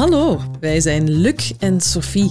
Hallo, wij zijn Luc en Sophie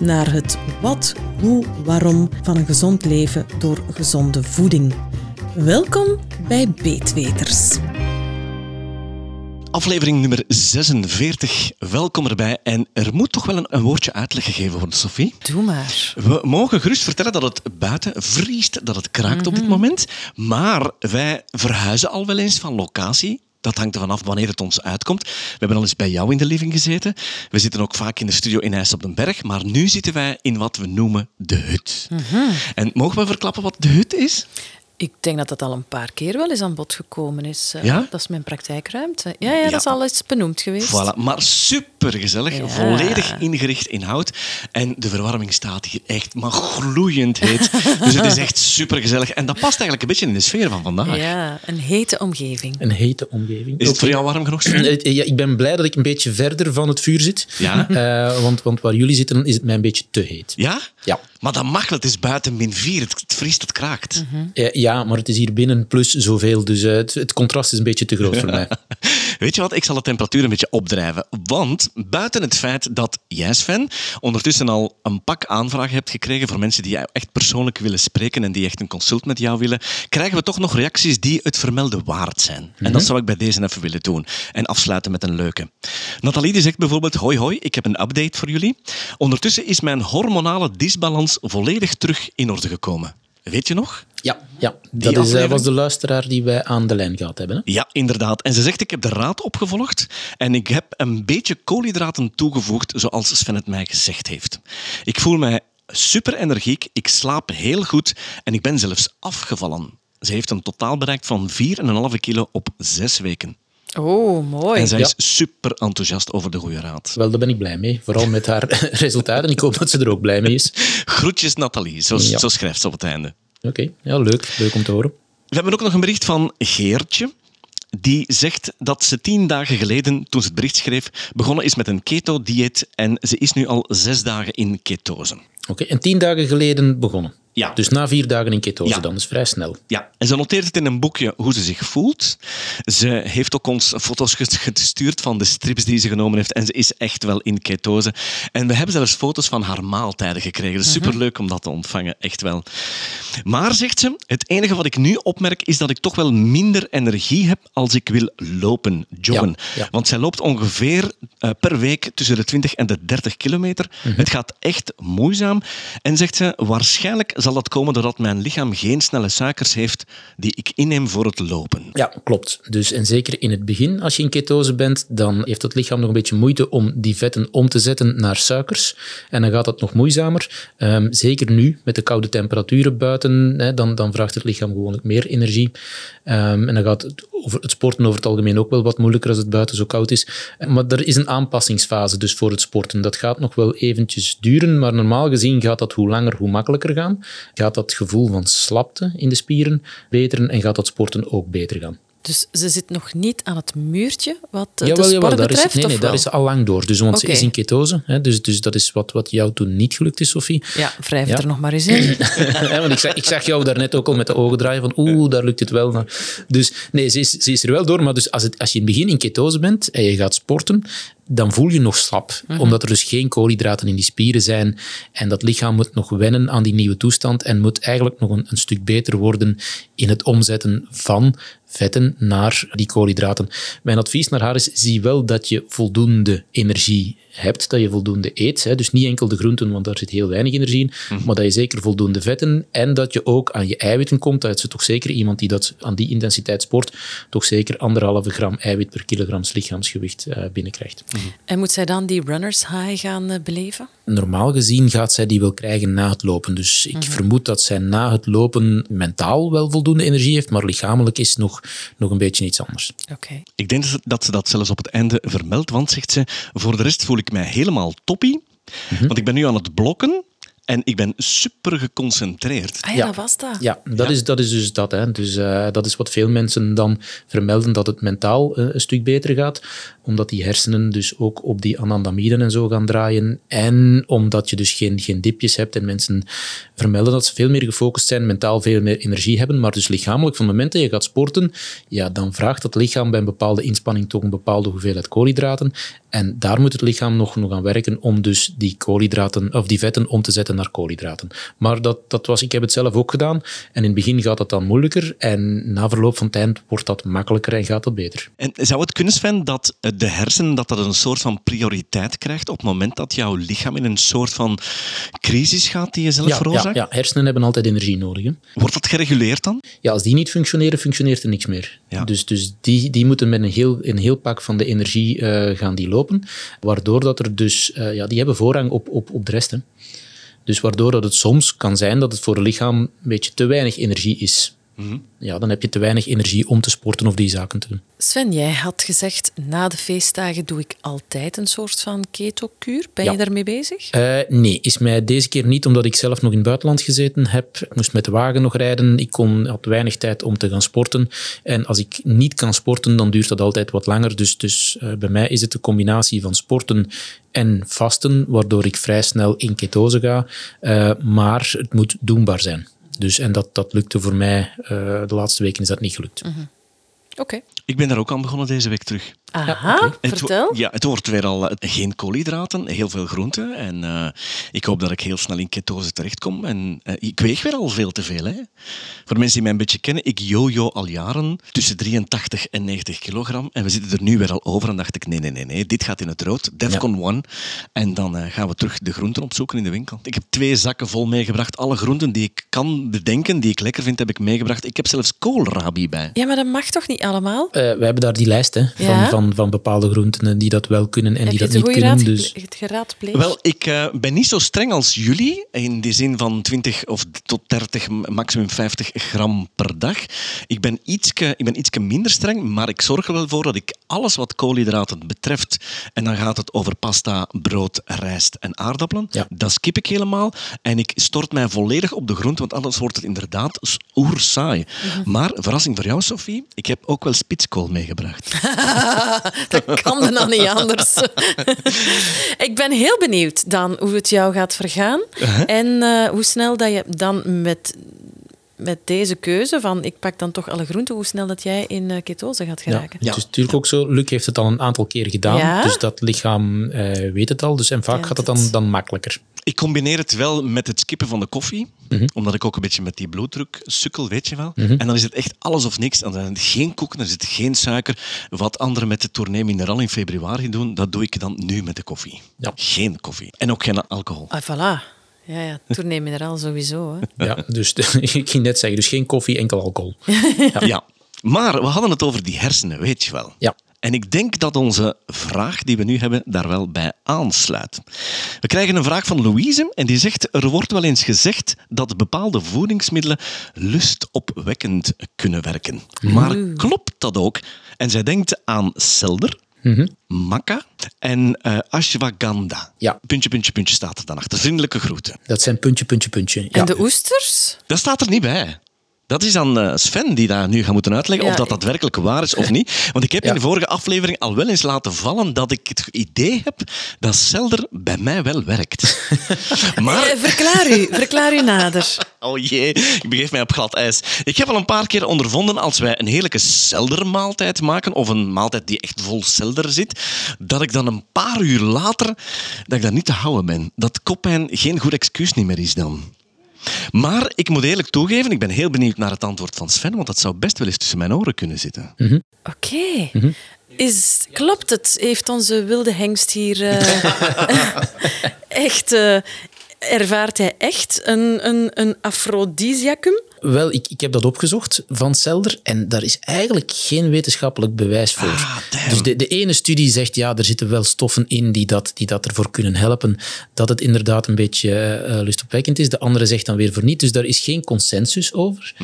naar het wat, hoe, waarom van een gezond leven door gezonde voeding. Welkom bij Beetweters. Aflevering nummer 46. Welkom erbij. En er moet toch wel een, een woordje uitleg gegeven worden, Sophie. Doe maar. We mogen gerust vertellen dat het buiten vriest, dat het kraakt op dit moment. Maar wij verhuizen al wel eens van locatie. Dat hangt ervan af wanneer het ons uitkomt. We hebben al eens bij jou in de living gezeten. We zitten ook vaak in de studio in IJs op den Berg. Maar nu zitten wij in wat we noemen de hut. En mogen we verklappen wat de hut is? Ik denk dat dat al een paar keer wel eens aan bod gekomen is. Eh, Ja? Dat is mijn praktijkruimte. Ja, ja, Ja. dat is al eens benoemd geweest. Voilà, maar supergezellig, Ja. volledig ingericht in hout. En de verwarming staat hier echt maar gloeiend heet. dus het is echt supergezellig. En dat past eigenlijk een beetje in de sfeer van vandaag. Ja, een hete omgeving. Een hete omgeving. Is het voor jou warm genoeg? Sven? Eh, Ja, ik ben blij dat ik een beetje verder van het vuur zit. Ja? Eh, want, want waar jullie zitten, is het mij een beetje te heet. Ja? Ja. Maar dat het is buiten min 4. Het, het vriest, het kraakt. Eh, ja, maar het is hier binnen plus zoveel. Dus eh, het, het contrast is een beetje te groot voor mij. Weet je wat, ik zal de temperatuur een beetje opdrijven. Want buiten het feit dat jij, Sven, ondertussen al een pak aanvragen hebt gekregen voor mensen die jou echt persoonlijk willen spreken en die echt een consult met jou willen, krijgen we toch nog reacties die het vermelde waard zijn. En dat zou ik bij deze even willen doen. En afsluiten met een leuke. Nathalie die zegt bijvoorbeeld, hoi hoi, ik heb een update voor jullie. Ondertussen is mijn hormonale disbalans volledig terug in orde gekomen. Weet je nog? Ja, ja. dat is, eh, aflevering? was de luisteraar die wij aan de lijn gehad hebben. Hè? Ja, inderdaad. En ze zegt, ik heb de raad opgevolgd en ik heb een beetje koolhydraten toegevoegd, zoals Sven het mij gezegd heeft. Ik voel mij super energiek, ik slaap heel goed en ik ben zelfs afgevallen. Ze heeft een totaal bereikt van 4,5 kilo op zes weken. Oh, mooi. En zij Ja. is super enthousiast over de goede raad. Wel, daar ben ik blij mee. Vooral met haar resultaten. Ik hoop dat ze er ook blij mee is. Groetjes Nathalie, zo, Ja. zo schrijft ze op het einde. Oké, ja, leuk. Leuk om te horen. We hebben ook nog een bericht van Geertje. Die zegt dat ze tien dagen geleden, toen ze het bericht schreef, begonnen is met een keto-dieet en ze is nu al zes dagen in ketose. Oké, en tien dagen geleden begonnen. Ja. Dus na vier dagen in ketose Ja. dan. Is vrij snel. Ja, en ze noteert het in een boekje hoe ze zich voelt. Ze heeft ook ons foto's ges- gestuurd van de strips die ze genomen heeft en ze is echt wel in ketose. En we hebben zelfs foto's van haar maaltijden gekregen. Dus superleuk om dat te ontvangen, echt wel. Maar, zegt ze, het enige wat ik nu opmerk is dat ik toch wel minder energie heb als ik wil lopen, joggen. Ja, ja. Want zij loopt ongeveer eh, per week tussen de 20 en de 30 kilometer. Het gaat echt moeizaam. En zegt ze, waarschijnlijk zal dat komen doordat mijn lichaam geen snelle suikers heeft die ik inneem voor het lopen. Ja, klopt. Dus, en zeker in het begin, als je in ketose bent, dan heeft het lichaam nog een beetje moeite om die vetten om te zetten naar suikers. En dan gaat dat nog moeizamer. Ehm, zeker nu, met de koude temperaturen buiten, hè, dan, dan vraagt het lichaam gewoonlijk meer energie. Ehm, en dan gaat het, over, het sporten over het algemeen ook wel wat moeilijker als het buiten zo koud is. Maar er is een aanpassingsfase dus voor het sporten. Dat gaat nog wel eventjes duren, maar normaal gezien gaat dat hoe langer, hoe makkelijker gaan. Gaat dat gevoel van slapte in de spieren beteren en gaat dat sporten ook beter gaan. Dus ze zit nog niet aan het muurtje wat eh, Jawel, de jawel, sport is, betreft? nee, nee, of daar is ze al lang door. Dus, want ze is in ketose. Hè, dus, dus dat is wat, wat jou toen niet gelukt is, Sophie. Ja, wrijf Ja. er nog maar eens in. Hè, want ik zag, ik zag jou daarnet ook al met de ogen draaien van oeh, daar lukt het wel. Dus nee, ze is, ze is er wel door. Maar dus als, het, als je in het begin in ketose bent en je gaat sporten, dan voel je nog slap. Omdat er dus geen koolhydraten in die spieren zijn. En dat lichaam moet nog wennen aan die nieuwe toestand en moet eigenlijk nog een, een stuk beter worden in het omzetten van vetten naar die koolhydraten. Mijn advies naar haar is, zie wel dat je voldoende energie hebt, dat je voldoende eet. Hè. Dus niet enkel de groenten, want daar zit heel weinig energie in, maar dat je zeker voldoende vetten en dat je ook aan je eiwitten komt. Dat is toch zeker iemand die dat aan die intensiteit sport, toch zeker anderhalve gram eiwit per kilogram lichaamsgewicht eh, binnenkrijgt. En moet zij dan die runners high gaan eh, beleven? Normaal gezien gaat zij die wel krijgen na het lopen. Dus ik vermoed dat zij na het lopen mentaal wel voldoende energie heeft, maar lichamelijk is nog, nog een beetje iets anders. Oké. Ik denk dat ze- dat ze dat zelfs op het einde vermeldt, want zegt ze, voor de rest voel ik mij helemaal toppie, want ik ben nu aan het blokken en ik ben super geconcentreerd. Ah ja, Ja. dat was dat. Ja, dat, Ja. Is, dat is dus dat. Hè. Dus, eh, dat is wat veel mensen dan vermelden, dat het mentaal eh, een stuk beter gaat, omdat die hersenen dus ook op die anandamiden en zo gaan draaien. En omdat je dus geen, geen dipjes hebt en mensen vermelden dat ze veel meer gefocust zijn, mentaal veel meer energie hebben, maar dus lichamelijk, van het moment dat je gaat sporten, ja, dan vraagt het lichaam bij een bepaalde inspanning toch een bepaalde hoeveelheid koolhydraten. En daar moet het lichaam nog, nog aan werken om dus die koolhydraten, of die vetten om te zetten naar koolhydraten. Maar dat, dat was, ik heb het zelf ook gedaan. En in het begin gaat dat dan moeilijker. En na verloop van tijd wordt dat makkelijker en gaat dat beter. En zou het kunnen, Sven, dat de hersenen dat dat een soort van prioriteit krijgt op het moment dat jouw lichaam in een soort van crisis gaat die je zelf Ja, ja, veroorzaakt? ja, hersenen hebben altijd energie nodig. Hè. Wordt dat gereguleerd dan? Ja, als die niet functioneren, functioneert er niks meer. Ja. Dus, dus die, die moeten met een heel, een heel pak van de energie eh, gaan die lopen. Waardoor dat er dus, eh, ja, die hebben voorrang op, op, op de rest. Dus waardoor dat het soms kan zijn dat het voor het lichaam een beetje te weinig energie is. Ja, dan heb je te weinig energie om te sporten of die zaken te doen. Sven, jij had gezegd, na de feestdagen doe ik altijd een soort van keto-kuur. Ben Ja. je daarmee bezig? Eh, nee, is mij deze keer niet, omdat ik zelf nog in het buitenland gezeten heb. Ik moest met de wagen nog rijden. Ik kon, had weinig tijd om te gaan sporten. En als ik niet kan sporten, dan duurt dat altijd wat langer. Dus, dus eh, bij mij is het de combinatie van sporten en vasten, waardoor ik vrij snel in ketose ga. Eh, maar het moet doenbaar zijn. Dus, en dat, dat lukte voor mij, eh, de laatste weken is dat niet gelukt. Oké. Ik ben daar ook aan begonnen deze week terug. Aha, vertel. Ja, het wordt weer al eh, geen koolhydraten, heel veel groenten. En eh, ik hoop dat ik heel snel in ketose terechtkom. En eh, ik weeg weer al veel te veel. Hè. Voor mensen die mij een beetje kennen, ik yo-yo al jaren tussen 83 en 90 kilogram. En we zitten er nu weer al over. En dacht ik, nee, nee, nee, nee dit gaat in het rood. Defcon 1. En dan eh, gaan we terug de groenten opzoeken in de winkel. Ik heb twee zakken vol meegebracht. Alle groenten die ik kan bedenken, die ik lekker vind, heb ik meegebracht. Ik heb zelfs koolrabi bij. Ja, maar dat mag toch niet allemaal? Eh, we hebben daar die lijst hè, van, Ja? van, van bepaalde groenten die dat wel kunnen en Heb die dat niet kunnen. raad, Dus... het geraadpleegd? Wel, ik eh, ben niet zo streng als jullie, in de zin van 20 of tot 30, maximum 50 gram per dag. Ik ben ietske, ik ben ietske minder streng, maar ik zorg er wel voor dat ik alles wat koolhydraten betreft, en dan gaat het over pasta, brood, rijst en aardappelen, Ja. dat skip ik helemaal. En ik stort mij volledig op de groente, want anders wordt het inderdaad s- oersaai. Maar, verrassing voor jou, Sophie, ik heb ook wel spitskool meegebracht. dat kan er dan niet anders. ik ben heel benieuwd dan hoe het jou gaat vergaan. Uh-huh. En eh, hoe snel dat je dan met, met deze keuze van ik pak dan toch alle groenten, hoe snel dat jij in eh, ketose gaat geraken. Ja. het is natuurlijk ook zo. Luc heeft het al een aantal keer gedaan, Ja? dus dat lichaam eh, weet het al. Dus en vaak gaat het dan, dan makkelijker. Ik combineer het wel met het skippen van de koffie. Omdat ik ook een beetje met die bloeddruk sukkel, weet je wel. En dan is het echt alles of niks. Dan zijn er geen koeken, er zit geen suiker. Wat anderen met de tournee Mineral in februari doen, dat doe ik dan nu met de koffie. Ja. Geen koffie. En ook geen alcohol. Ah, voilà. Ja, ja, tournee mineraal sowieso. Hè. Ja, dus ik ging net zeggen, dus geen koffie, enkel alcohol. Ja. Maar we hadden het over die hersenen, weet je wel. Ja. En ik denk dat onze vraag die we nu hebben daar wel bij aansluit. We krijgen een vraag van Louise en die zegt: Er wordt wel eens gezegd dat bepaalde voedingsmiddelen lustopwekkend kunnen werken. Maar klopt dat ook? En zij denkt aan selder, maca en eh ashwagandha. Ja. Puntje, puntje, puntje staat er dan achter. Vriendelijke groeten. Dat zijn puntje, puntje, puntje. Ja. En de oesters? Dat staat er niet bij. Dat is dan eh, Sven die dat nu gaat moeten uitleggen Ja, of dat daadwerkelijk waar is of niet. Want ik heb Ja. in de vorige aflevering al wel eens laten vallen dat ik het idee heb dat Selder bij mij wel werkt. maar... Eh, verklaar u, verklaar u nader. Oh jee, ik begeef mij op glad ijs. Ik heb al een paar keer ondervonden als wij een heerlijke seldermaaltijd maken, of een maaltijd die echt vol selder zit, dat ik dan een paar uur later dat ik daar niet te houden ben. Dat koppijn geen goed excuus niet meer is dan. Maar ik moet eerlijk toegeven, ik ben heel benieuwd naar het antwoord van Sven, want dat zou best wel eens tussen mijn oren kunnen zitten. Oké. Is, klopt het? Heeft onze wilde hengst hier eh, echt... eh, ervaart hij echt een, een, een afrodisiacum? Wel, ik, ik heb dat opgezocht van Selder en daar is eigenlijk geen wetenschappelijk bewijs voor. Ah, dus de, de ene studie zegt, ja, er zitten wel stoffen in die dat, die dat ervoor kunnen helpen, dat het inderdaad een beetje eh, lustopwekkend is. De andere zegt dan weer voor niet. Dus daar is geen consensus over.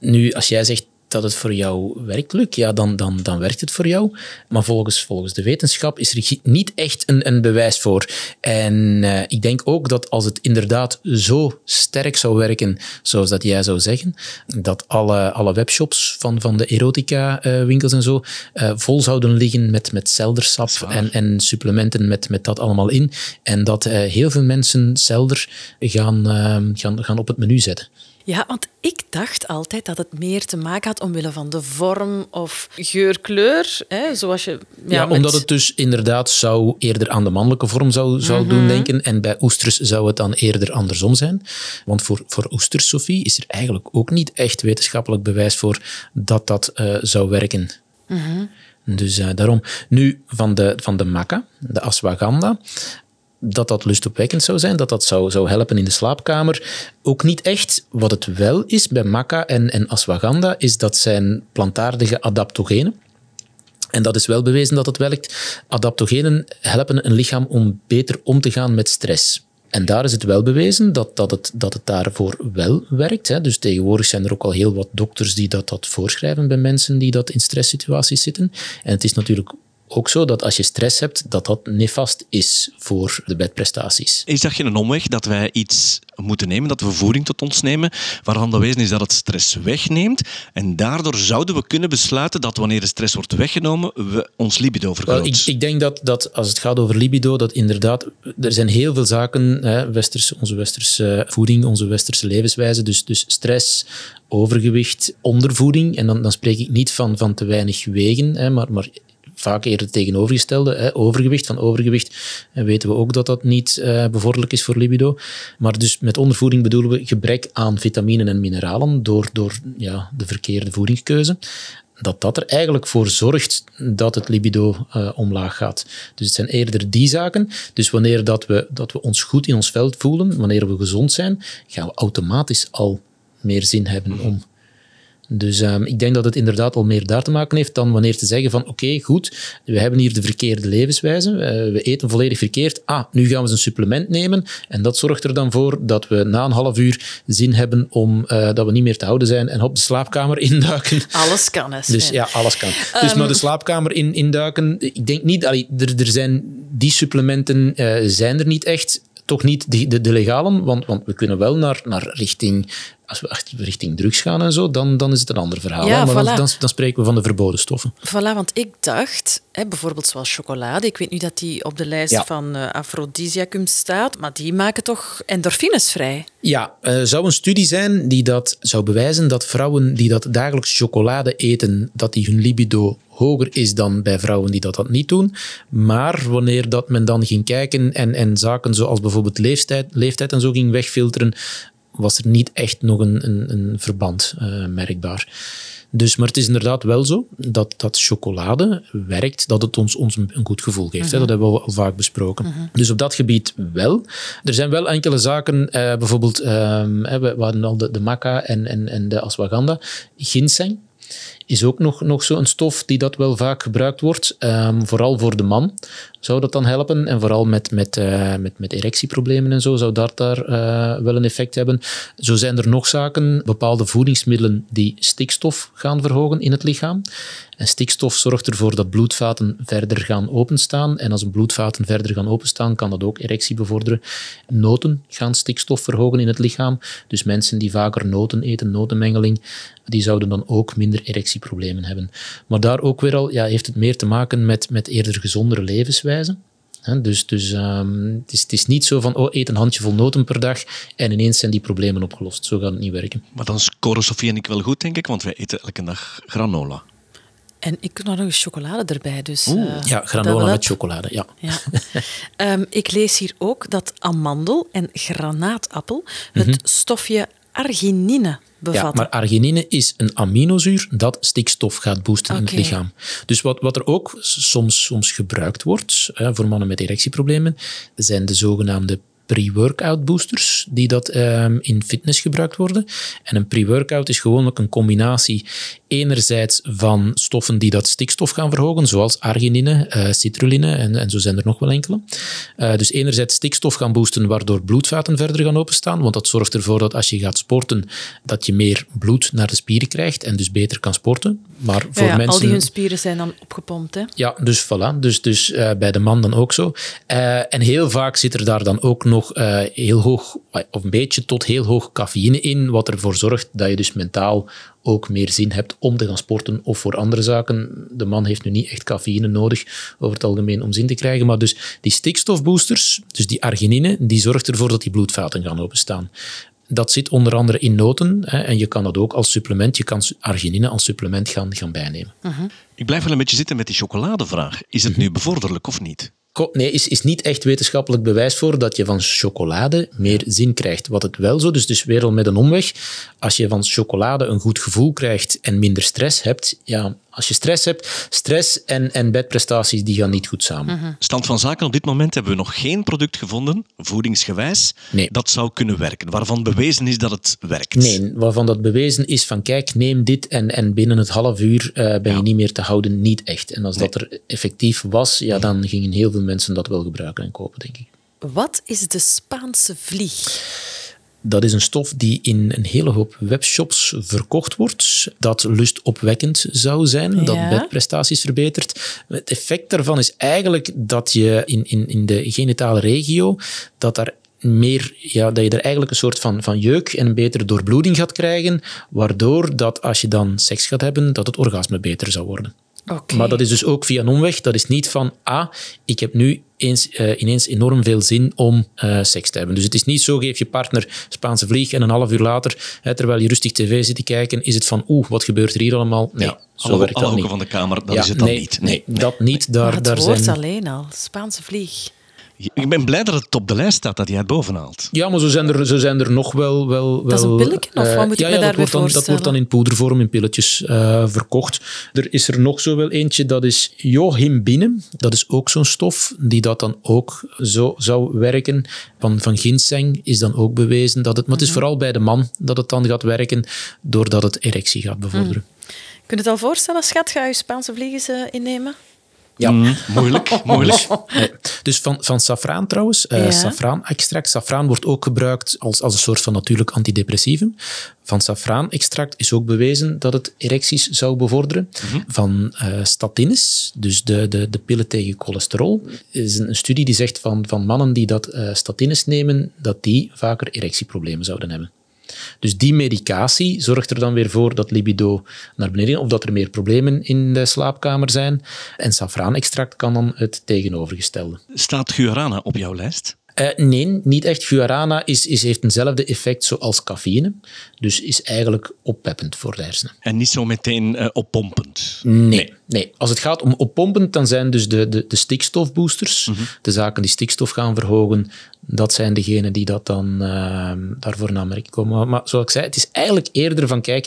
Nu, als jij zegt dat het voor jou werkt, Luc, ja, dan, dan, dan werkt het voor jou. Maar volgens, volgens de wetenschap is er niet echt een, een bewijs voor. En eh, ik denk ook dat als het inderdaad zo sterk zou werken, zoals dat jij zou zeggen, dat alle, alle webshops van, van de erotica-winkels en zo eh, vol zouden liggen met, met seldersap en, en supplementen met, met dat allemaal in. En dat eh, heel veel mensen selder gaan, eh, gaan, gaan op het menu zetten. Ja, want ik dacht altijd dat het meer te maken had omwille van de vorm of geur-kleur. Hè, zoals je, ja, Ja, met- omdat het dus inderdaad zou eerder aan de mannelijke vorm zou, zou Mhm. doen denken. En bij oesters zou het dan eerder andersom zijn. Want voor, voor oesters, Sophie, is er eigenlijk ook niet echt wetenschappelijk bewijs voor dat dat eh, zou werken. Mhm. Dus eh, daarom. Nu, van de, van de maca, de ashwagandha, dat dat lustopwekkend zou zijn, dat dat zou, zou helpen in de slaapkamer. Ook niet echt. Wat het wel is bij maca en, en ashwagandha, is dat zijn plantaardige adaptogenen. En dat is wel bewezen dat het werkt. Adaptogenen helpen een lichaam om beter om te gaan met stress. En daar is het wel bewezen dat, dat, het, dat het daarvoor wel werkt. Hè. Dus tegenwoordig zijn er ook al heel wat dokters die dat, dat voorschrijven bij mensen die dat in stresssituaties zitten. En het is natuurlijk ook zo dat als je stress hebt, dat dat nefast is voor de bedprestaties. Is dat geen omweg dat wij iets moeten nemen, dat we voeding tot ons nemen, waarvan bewezen is dat het stress wegneemt? En daardoor zouden we kunnen besluiten dat wanneer de stress wordt weggenomen, we ons libido vergroot. Wel, ik, ik denk dat, dat als het gaat over libido, dat inderdaad, er zijn heel veel zaken, hè, westers, onze westerse voeding, onze westerse levenswijze, dus, dus stress, overgewicht, ondervoeding. En dan, dan spreek ik niet van, van te weinig wegen, hè, maar, maar vaak eerder tegenovergestelde. Hè, overgewicht. Van overgewicht eh, weten we ook dat dat niet eh, bevorderlijk is voor libido. Maar dus met ondervoeding bedoelen we gebrek aan vitaminen en mineralen door, door ja, de verkeerde voedingskeuze dat dat er eigenlijk voor zorgt dat het libido eh, omlaag gaat. Dus het zijn eerder die zaken. Dus wanneer dat we, dat we ons goed in ons veld voelen, wanneer we gezond zijn, gaan we automatisch al meer zin hebben om. Dus ehm, ik denk dat het inderdaad al meer daar te maken heeft dan wanneer te zeggen van oké, goed, we hebben hier de verkeerde levenswijze, eh, we eten volledig verkeerd, ah, nu gaan we eens een supplement nemen en dat zorgt er dan voor dat we na een half uur zin hebben om eh, dat we niet meer te houden zijn en op de slaapkamer induiken. Alles kan, hè. Dus ja, alles kan. Dus maar de slaapkamer in, induiken, ik denk niet, allee, er, er zijn die supplementen eh, zijn er niet echt. Toch niet de, de, de legalen, want, want we kunnen wel naar, naar richting, als we echt richting drugs gaan en zo, dan, dan is het een ander verhaal. Ja, maar dan, voilà. dan, dan spreken we van de verboden stoffen. Voilà, want ik dacht, hè, bijvoorbeeld zoals chocolade, ik weet nu dat die op de lijst Ja. van eh aphrodisiacum staat, maar die maken toch endorfines vrij? Ja, er zou een studie zijn die dat zou bewijzen dat vrouwen die dat dagelijks chocolade eten, dat die hun libido hoger is dan bij vrouwen die dat, dat niet doen. Maar wanneer dat men dan ging kijken en, en zaken zoals bijvoorbeeld leeftijd, leeftijd en zo ging wegfilteren, was er niet echt nog een, een, een verband eh, merkbaar. Dus, maar het is inderdaad wel zo dat, dat chocolade werkt, dat het ons, ons een goed gevoel geeft. hè. Dat hebben we al vaak besproken. Dus op dat gebied wel. Er zijn wel enkele zaken, eh, bijvoorbeeld, ehm, we hadden al de, de maca en, en, en de ashwagandha. Ginseng is ook nog, nog zo'n stof die dat wel vaak gebruikt wordt. Ehm, vooral voor de man zou dat dan helpen. En vooral met, met, eh, met, met erectieproblemen en zo zou dat daar eh, wel een effect hebben. Zo zijn er nog zaken, bepaalde voedingsmiddelen die stikstof gaan verhogen in het lichaam. En stikstof zorgt ervoor dat bloedvaten verder gaan openstaan. En als bloedvaten verder gaan openstaan, kan dat ook erectie bevorderen. Noten gaan stikstof verhogen in het lichaam. Dus mensen die vaker noten eten, notenmengeling, die zouden dan ook minder erectieproblemen hebben. Maar daar ook weer al ja, heeft het meer te maken met, met eerder gezondere levenswijze. Hè, dus dus ehm, het, is, het is niet zo van, oh, eet een handjevol noten per dag en ineens zijn die problemen opgelost. Zo gaat het niet werken. Maar dan scoren Sofie en ik wel goed, denk ik, want wij eten elke dag granola. En ik doe nog eens chocolade erbij. Dus, Oeh. eh, Ja, granola met chocolade, ja. Ja. Ehm, ik lees hier ook dat amandel en granaatappel het stofje arginine Ja, bevatten. maar arginine is een aminozuur dat stikstof gaat boosten in het lichaam. Dus wat, wat er ook soms, soms gebruikt wordt hè, voor mannen met erectieproblemen, zijn de zogenaamde pre-workout boosters die dat ehm, in fitness gebruikt worden. En een pre-workout is gewoonlijk een combinatie enerzijds van stoffen die dat stikstof gaan verhogen, zoals arginine, uh, citrulline en, en zo zijn er nog wel enkele. Uh, dus enerzijds stikstof gaan boosten, waardoor bloedvaten verder gaan openstaan, want dat zorgt ervoor dat als je gaat sporten, dat je meer bloed naar de spieren krijgt en dus beter kan sporten. Maar voor ja, ja, mensen... Al die hun spieren zijn dan opgepompt, hè? Ja, dus voilà. Dus, dus uh, bij de man dan ook zo. en heel vaak zit er daar dan ook nog heel hoog, of een beetje tot heel hoog cafeïne in, wat ervoor zorgt dat je dus mentaal ook meer zin hebt om te gaan sporten of voor andere zaken. De man heeft nu niet echt cafeïne nodig over het algemeen om zin te krijgen, maar dus die stikstofboosters, dus die arginine, die zorgt ervoor dat die bloedvaten gaan openstaan. Dat zit onder andere in noten hè, en je kan dat ook als supplement, je kan arginine als supplement gaan, gaan bijnemen. Uh -huh. Ik blijf wel een beetje zitten met die chocoladevraag. Is het uh -huh. nu bevorderlijk of niet? Nee, is, is niet echt wetenschappelijk bewijs voor dat je van chocolade meer zin krijgt. Wat het wel zo, dus, dus weer al met een omweg. Als je van chocolade een goed gevoel krijgt en minder stress hebt, ja, als je stress hebt, stress en, en bedprestaties die gaan niet goed samen. Uh -huh. Stand van zaken, op dit moment hebben we nog geen product gevonden, voedingsgewijs, nee. dat zou kunnen werken. Waarvan bewezen is dat het werkt. Nee, waarvan dat bewezen is van kijk, neem dit en, en binnen het half uur uh, ben ja. je niet meer te houden. Niet echt. En als nee. dat er effectief was, ja, dan gingen heel veel mensen dat wel gebruiken en kopen, denk ik. Wat is de Spaanse vlieg? Dat is een stof die in een hele hoop webshops verkocht wordt. Dat lustopwekkend zou zijn, ja. dat bedprestaties verbetert. Het effect daarvan is eigenlijk dat je in, in, in de genitale regio, dat daar meer, ja, dat je er eigenlijk een soort van, van jeuk en een betere doorbloeding gaat krijgen, waardoor dat als je dan seks gaat hebben, dat het orgasme beter zou worden. Okay. Maar dat is dus ook via een omweg. Dat is niet van, ah, ik heb nu eens, uh, ineens enorm veel zin om uh, seks te hebben. Dus het is niet zo, geef je partner Spaanse vlieg en een half uur later, hè, terwijl je rustig tv zit te kijken, is het van, oeh, wat gebeurt er hier allemaal? Nee, ja, zo alle, werkt alle dat niet. van de kamer, dat ja, is het dan nee, niet. Nee, nee, dat niet. Daar, maar het daar woord zijn... alleen al, Spaanse vlieg. Ik ben blij dat het op de lijst staat, dat jij het bovenhaalt. Ja, maar zo zijn er, zo zijn er nog wel... wel, wel dat is een pilletje, of uh, wat moet ja, ik me ja, daarbij wordt, dan, dat wordt dan in poedervorm, in pilletjes uh, verkocht. Er is er nog zo wel eentje, dat is johimbine. Dat is ook zo'n stof die dat dan ook zo zou werken. Van, van ginseng is dan ook bewezen dat het... Maar het is vooral bij de man dat het dan gaat werken, doordat het erectie gaat bevorderen. Mm. Kun je het al voorstellen, schat? Ga je Spaanse vlieg eens uh, innemen? Ja. Mm, moeilijk, moeilijk. Nee. Dus van, van safraan trouwens, uh, Ja. safraanextract. Safraan wordt ook gebruikt als, als een soort van natuurlijk antidepressivum. Van safraanextract is ook bewezen dat het erecties zou bevorderen. Van eh, statines, dus de, de, de pillen tegen cholesterol, is een, een studie die zegt van, van mannen die dat eh, statines nemen, dat die vaker erectieproblemen zouden hebben. Dus die medicatie zorgt er dan weer voor dat libido naar beneden, of dat er meer problemen in de slaapkamer zijn. En safraanextract kan dan het tegenovergestelde. Staat guarana op jouw lijst? Uh, nee, niet echt. Guarana is, is, heeft eenzelfde effect zoals cafeïne. Dus is eigenlijk oppeppend voor de hersenen. En niet zo meteen uh, oppompend? Nee, nee, nee. Als het gaat om oppompend, dan zijn dus de, de, de stikstofboosters, mm -hmm. de zaken die stikstof gaan verhogen, dat zijn degenen die dat dan uh, daarvoor in aanmerking komen. Maar, maar zoals ik zei, het is eigenlijk eerder van, kijk,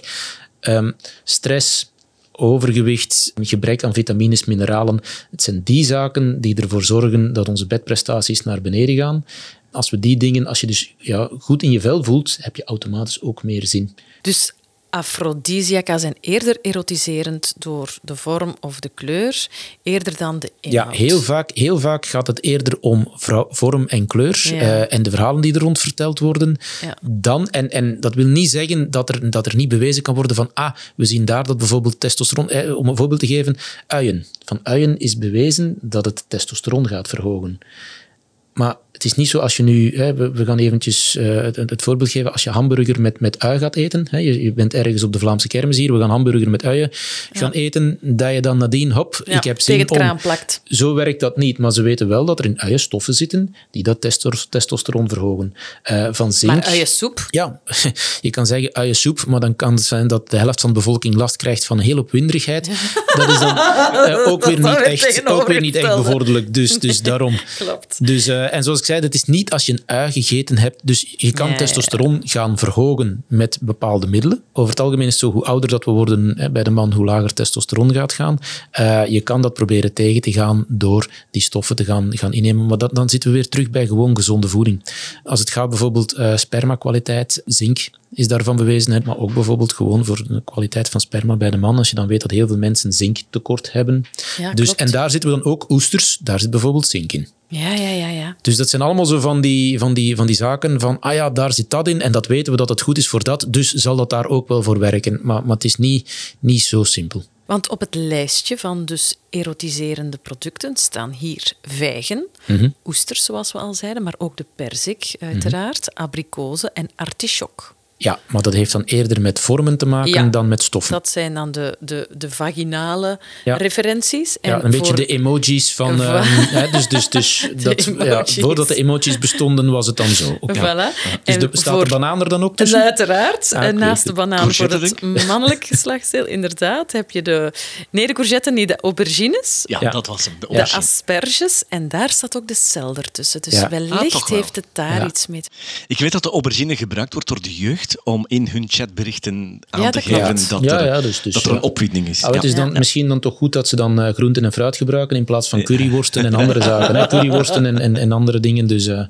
um, stress overgewicht, gebrek aan vitamines, mineralen. Het zijn die zaken die ervoor zorgen dat onze bedprestaties naar beneden gaan. Als we die dingen, als je dus ja, goed in je vel voelt, heb je automatisch ook meer zin. Dus afrodisiaca zijn eerder erotiserend door de vorm of de kleur, eerder dan de inhoud. Ja, heel vaak, heel vaak gaat het eerder om vorm en kleur ja. uh, en de verhalen die er rond verteld worden. Ja. Dan, en, en dat wil niet zeggen dat er, dat er niet bewezen kan worden van ah, we zien daar dat bijvoorbeeld testosteron, eh, om een voorbeeld te geven, uien. Van uien is bewezen dat het testosteron gaat verhogen. Maar het is niet zo als je nu, hè, we, we, gaan eventjes uh, het, het, voorbeeld geven, als je hamburger met, met ui gaat eten, hè, je, je, bent ergens op de Vlaamse kermis hier, we gaan hamburger met uien ja. gaan eten, dat je dan nadien, hop, ja, ik heb zin tegen het kraan om... plakt. Zo werkt dat niet, maar ze weten wel dat er in uien stoffen zitten die dat testosteron verhogen. Uh, van zink... Maar uiensoep? Ja, je kan zeggen uiensoep, maar dan kan het zijn dat de helft van de bevolking last krijgt van een hele opwinderigheid. dat is dan uh, ook, weer niet echt, ook weer niet echt bevorderlijk, dus, dus daarom. Klopt. Dus, en zoals ik zei, het is niet als je een ui gegeten hebt. Dus je kan testosteron gaan verhogen met bepaalde middelen. Over het algemeen is het zo, hoe ouder dat we worden bij de man, hoe lager testosteron gaat gaan. Eh, je kan dat proberen tegen te gaan door die stoffen te gaan, gaan innemen. Maar dat, dan zitten we weer terug bij gewoon gezonde voeding. Als het gaat bijvoorbeeld eh spermakwaliteit, zink is daarvan bewezen, hè, maar ook bijvoorbeeld gewoon voor de kwaliteit van sperma bij de man. Als je dan weet dat heel veel mensen zinktekort hebben. Ja, dus, klopt. en daar zitten we dan ook oesters, daar zit bijvoorbeeld zink in. Ja, ja, ja, ja. Dus dat zijn allemaal zo van die, van, die, van die zaken van, ah ja, daar zit dat in en dat weten we dat het goed is voor dat, dus zal dat daar ook wel voor werken. Maar, maar het is niet, niet zo simpel. Want op het lijstje van dus erotiserende producten staan hier vijgen, Mhm. oesters zoals we al zeiden, maar ook de perzik uiteraard, abrikozen en artichok. Ja, maar dat heeft dan eerder met vormen te maken Ja, dan met stoffen. Dat zijn dan de, de, de vaginale Ja. referenties. En ja, een beetje de emojis van... Va- ehm, hè, dus dus, dus dat, ja, voordat de emojis bestonden, was het dan zo. Voilà. Dus En de, staat voor- de banaan er dan ook En tussen? uiteraard, Ah, naast de banaan voor het mannelijk geslachtsdeel, inderdaad, heb je de... Nee, de courgette, niet de aubergines, Ja, Ja. dat was hem. De de asperges, en daar staat ook de selder tussen. Dus Ja. Ah, wellicht wel. heeft het daar Ja. iets mee te Ik weet dat de aubergine gebruikt wordt door de jeugd om in hun chatberichten aan Ja, te geven dat, Ja, er, ja, dus- dus, dat er een opwinding is. Ah, het Ja. is dan Ja. misschien dan toch goed dat ze dan eh, groenten en fruit gebruiken in plaats van curryworsten en andere zaken. Hè? Curryworsten en, en, en andere dingen. Dus eh,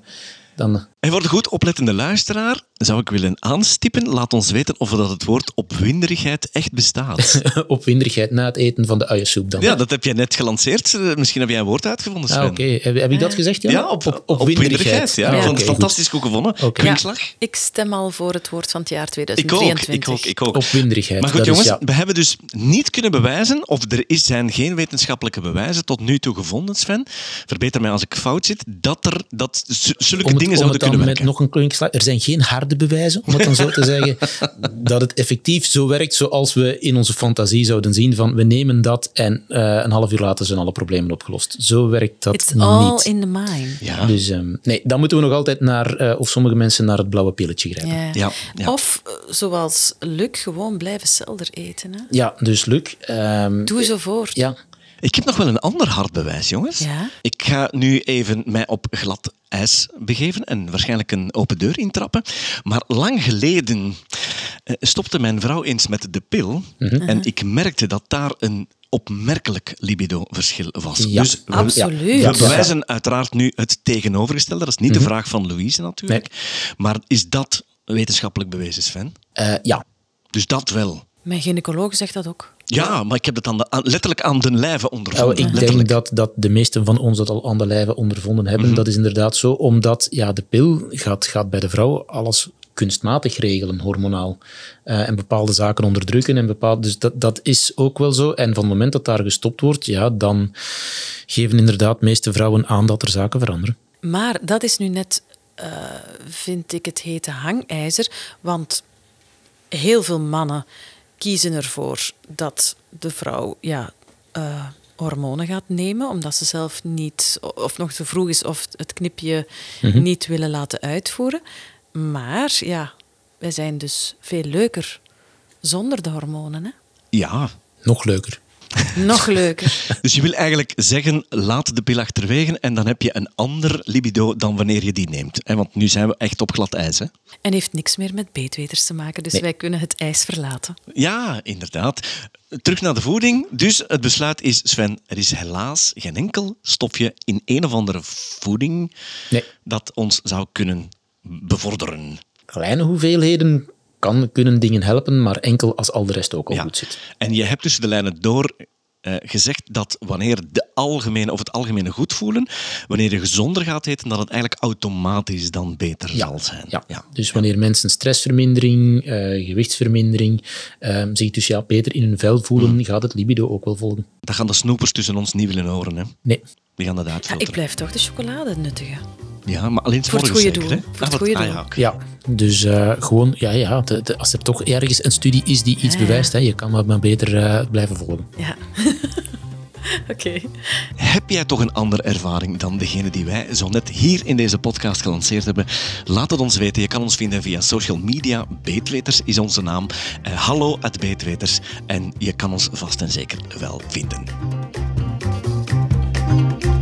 dan... En voor de goed oplettende luisteraar zou ik willen aanstippen, laat ons weten of dat het woord opwinderigheid echt bestaat. opwinderigheid na het eten van de uiensoep dan. ja, dat heb jij net gelanceerd. Eh, Misschien heb jij een woord uitgevonden, Sven. Ah, oké. Heb, heb ik dat gezegd? Jan? Ja, op, op, opwinderigheid. Ja, Ah, ik vond oké, het goed. fantastisch goed gevonden. Kwinkslag. Ik stem al voor het woord van het jaar Ik ook, 2023. ik ook, ik ook. Opwinderigheid. Maar goed, dat jongens, is, ja. we hebben dus niet kunnen bewijzen, of er is, zijn geen wetenschappelijke bewijzen tot nu toe gevonden, Sven. Verbeter mij als ik fout zit, dat, er, dat zulke om het, dingen zouden het dan met werken. nog een klinkslag. Er zijn geen harde bewijzen, om het dan zo te zeggen, dat het effectief zo werkt zoals we in onze fantasie zouden zien van we nemen dat en eh, een half uur later zijn alle problemen opgelost. Zo werkt dat It's all in the mind. Ja, Dus ehm, nee, dan moeten we nog altijd naar, eh, of sommige mensen naar het blauwe pilletje grijpen. Ja, Ja. Ja, ja. Of eh, zoals Luc, gewoon blijven selder eten. Hè? dus Luc. ehm, Doe zo voort. ja, Ik heb nog wel een ander hard bewijs, jongens. Ja? Ik ga nu even mij op glad ijs begeven en waarschijnlijk een open deur intrappen. Maar lang geleden eh, stopte mijn vrouw eens met de pil en ik merkte dat daar een opmerkelijk libidoverschil was. Ja, dus we, Absoluut. we bewijzen uiteraard nu het tegenovergestelde. Dat is niet de vraag van Louise natuurlijk. Maar is dat wetenschappelijk bewezen, Sven? eh, ja. Dus dat wel. Mijn gynaecoloog zegt dat ook. Ja, maar ik heb het aan de, aan- letterlijk aan den lijve ondervonden. Nou, ik denk dat, dat de meesten van ons dat al aan de lijve ondervonden Mhm. hebben. Dat is inderdaad zo, omdat ja, de pil gaat, gaat bij de vrouw alles kunstmatig regelen, hormonaal. Eh, en bepaalde zaken onderdrukken. En bepaald, dus dat, dat is ook wel zo. En van het moment dat daar gestopt wordt, ja, dan geven inderdaad de meeste vrouwen aan dat er zaken veranderen. Maar dat is nu net, eh, vind ik, het hete hangijzer. Want heel veel mannen kiezen ervoor dat de vrouw ja, eh, hormonen gaat nemen, omdat ze zelf niet, of nog te vroeg is, of het knipje niet willen laten uitvoeren. Maar ja, wij zijn dus veel leuker zonder de hormonen. Hè? Ja, Nog leuker. Nog leuker. Dus je wil eigenlijk zeggen, laat de pil achterwege en dan heb je een ander libido dan wanneer je die neemt. hè? Want nu zijn we echt op glad ijs. Hè? En heeft niks meer met beetweters te maken, dus Nee. wij kunnen het ijs verlaten. Ja, inderdaad. Terug naar de voeding. Dus het besluit is, Sven, er is helaas geen enkel stofje in een of andere voeding Nee. dat ons zou kunnen bevorderen. Kleine hoeveelheden kan, kunnen dingen helpen, maar enkel als al de rest ook al Ja. goed zit. En je hebt tussen de lijnen door eh, gezegd dat wanneer de algemene of het algemene goed voelen, wanneer je gezonder gaat eten, dat het eigenlijk automatisch dan beter zal zijn. Ja. Dus wanneer mensen stressvermindering, eh, gewichtsvermindering, eh, zich dus ja, beter in hun vel voelen, Hmm. gaat het libido ook wel volgen. Dat gaan de snoepers tussen ons niet willen horen. Hè? Nee. Die gaan dat Ja, ik blijf toch de chocolade nuttigen. Ja, maar alleen Voor het goede zeker, doel. hè? Voor het wat- goede ah, doel. ja, dus eh, gewoon, ja, ja de- de- als er toch ergens een studie is die iets Ja, ja. bewijst, hè, je kan maar, maar beter eh, blijven volgen. Ja. Oké. Heb jij toch een andere ervaring dan degene die wij zo net hier in deze podcast gelanceerd hebben? Laat het ons weten. Je kan ons vinden via social media. Beetweters is onze naam. Eh, hallo at Beetweters. En je kan ons vast en zeker wel vinden. Thank you.